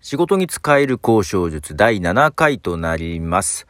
仕事に使える交渉術第7回となります。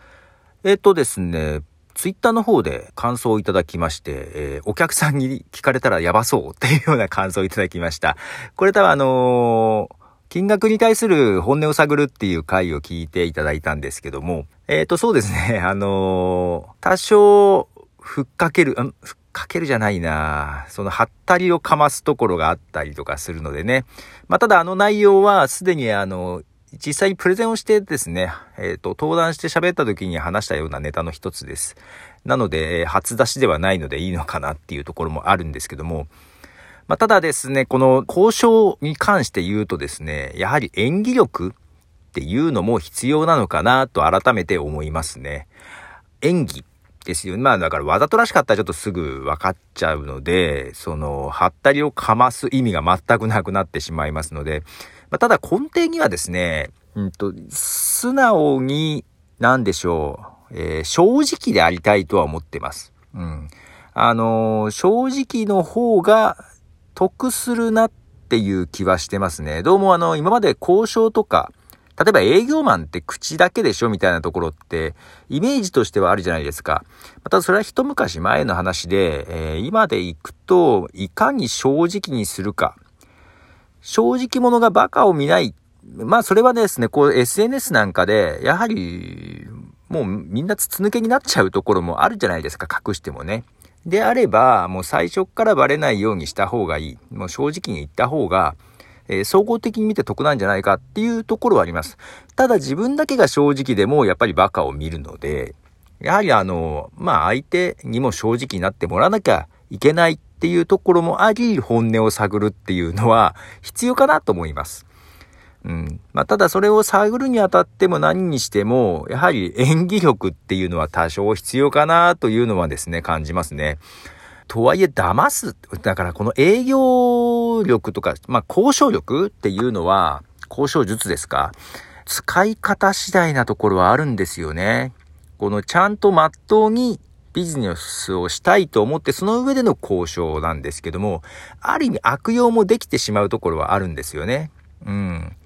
えっ、とですね、ツイッターの方で感想をいただきまして、えー、お客さんに聞かれたらやばそうっていうような感想をいただきました。これ多分あのー、金額に対する本音を探るっていう回を聞いていただいたんですけども、えっ、と、そうですね、あの多少、ふっかける、ふっかけるじゃないなその、はったりをかますところがあったりとかするのでね。まあ、ただあの内容はすでにあの、実際にプレゼンをしてですね、えっ、ー、と、登壇して喋った時に話したようなネタの一つです。なので、初出しではないのでいいのかなっていうところもあるんですけども、まあ、ただですね、この交渉に関して言うとですね、やはり演技力っていうのも必要なのかなと改めて思いますね。演技ですよ。まあだからわざとらしかったらちょっとすぐ分かっちゃうので、その、はったりをかます意味が全くなくなってしまいますので、まあ、ただ根底にはですね、うんと、素直に、なんでしょう、えー、正直でありたいとは思ってます。うん。あのー、正直の方が得するなっていう気はしてますね。どうもあの、今まで交渉とか、例えば営業マンって口だけでしょみたいなところって、イメージとしてはあるじゃないですか。またそれは一昔前の話で、えー、今で行くと、いかに正直にするか。正直者がバカを見ない。まあそれはですね、こう SNS なんかで、やはり、もうみんな筒抜けになっちゃうところもあるじゃないですか、隠してもね。であれば、もう最初からバレないようにした方がいい。もう正直に言った方が、えー、総合的に見て得なんじゃないかっていうところはあります。ただ自分だけが正直でもやっぱりバカを見るので、やはりあの、まあ相手にも正直になってもらわなきゃいけないっていうところもあり、本音を探るっていうのは 必要かなと思います。うん。まあ、ただそれを探るにあたっても何にしても、やはり演技力っていうのは多少必要かなというのはですね、感じますね。とはいえ騙す。だからこの営業力とか、まあ、交渉力っていうのは、交渉術ですか？使い方次第なところはあるんですよね。このちゃんとまっとうにビジネスをしたいと思って、その上での交渉なんですけども、ある意味悪用もできてしまうところはあるんですよね。うん。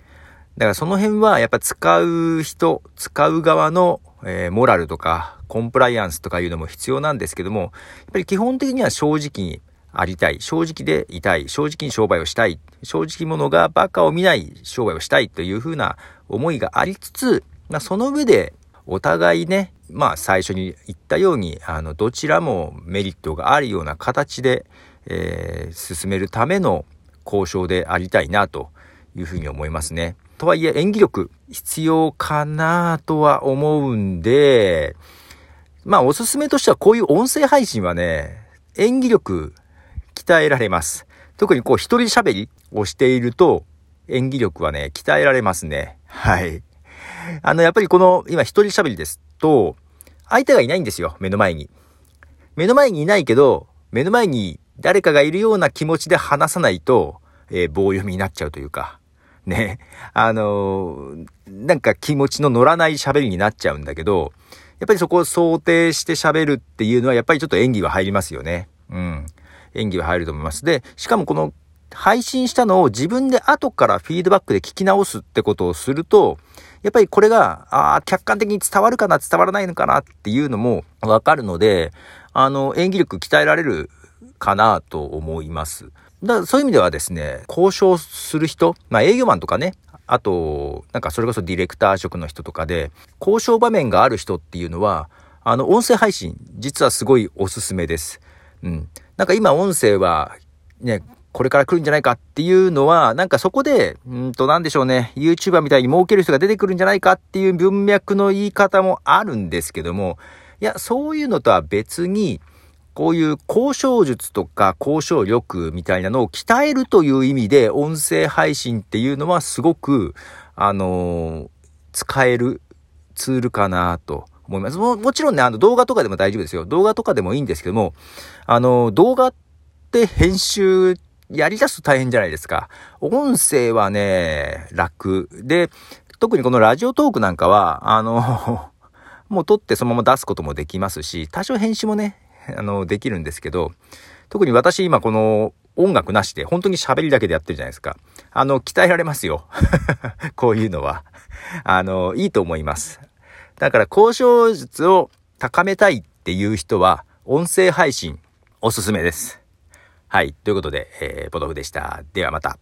だからその辺はやっぱ使う人、使う側の、えー、モラルとかコンプライアンスとかいうのも必要なんですけども、やっぱり基本的には正直にありたい。正直でいたい。正直に商売をしたい。正直者がバカを見ない商売をしたいというふうな思いがありつつ、まあ、その上でお互いね、まあ最初に言ったように、あの、どちらもメリットがあるような形で、えー、進めるための交渉でありたいなというふうに思いますね。とはいえ演技力必要かなとは思うんで、まあおすすめとしてはこういう音声配信はね、演技力鍛えられます。特にこう一人喋りをしていると演技力はね、鍛えられますね。はい。あの、やっぱりこの今一人喋りですと、相手がいないんですよ、目の前に。目の前にいないけど、目の前に誰かがいるような気持ちで話さないと、えー、棒読みになっちゃうというか。ね、あのー、なんか気持ちの乗らない喋りになっちゃうんだけど、やっぱりそこを想定して喋るっていうのはやっぱりちょっと演技は入りますよね。うん。演技は入ると思います。で、しかもこの配信したのを自分で後からフィードバックで聞き直すってことをすると、やっぱりこれが、ああ、客観的に伝わるかな、伝わらないのかなっていうのもわかるので、あの、演技力鍛えられるかなと思います。だそういう意味ではですね、交渉する人、まあ営業マンとかね、あと、なんかそれこそディレクター職の人とかで、交渉場面がある人っていうのは、あの、音声配信、実はすごいおすすめです。うん。なんか今音声は、ね、これから来るんじゃないかっていうのは、なんかそこで、うんとなんでしょうね、YouTuber みたいに儲ける人が出てくるんじゃないかっていう文脈の言い方もあるんですけども、いや、そういうのとは別に、こういう交渉術とか交渉力みたいなのを鍛えるという意味で音声配信っていうのはすごく、あのー、使えるツールかなと思います。ももちろんね、あの動画とかでも大丈夫ですよ。動画とかでもいいんですけども、あの、動画って編集やり出すと大変じゃないですか。音声はね、楽。で、特にこのラジオトークなんかは、あの もう撮ってそのまま出すこともできますし、多少編集もね、あの、できるんですけど、特に私今この音楽なしで本当に喋りだけでやってるじゃないですか。あの、鍛えられますよ。こういうのは。あの、いいと思います。だから交渉術を高めたいっていう人は、音声配信おすすめです。はい。ということで、えー、ポトフでした。ではまた。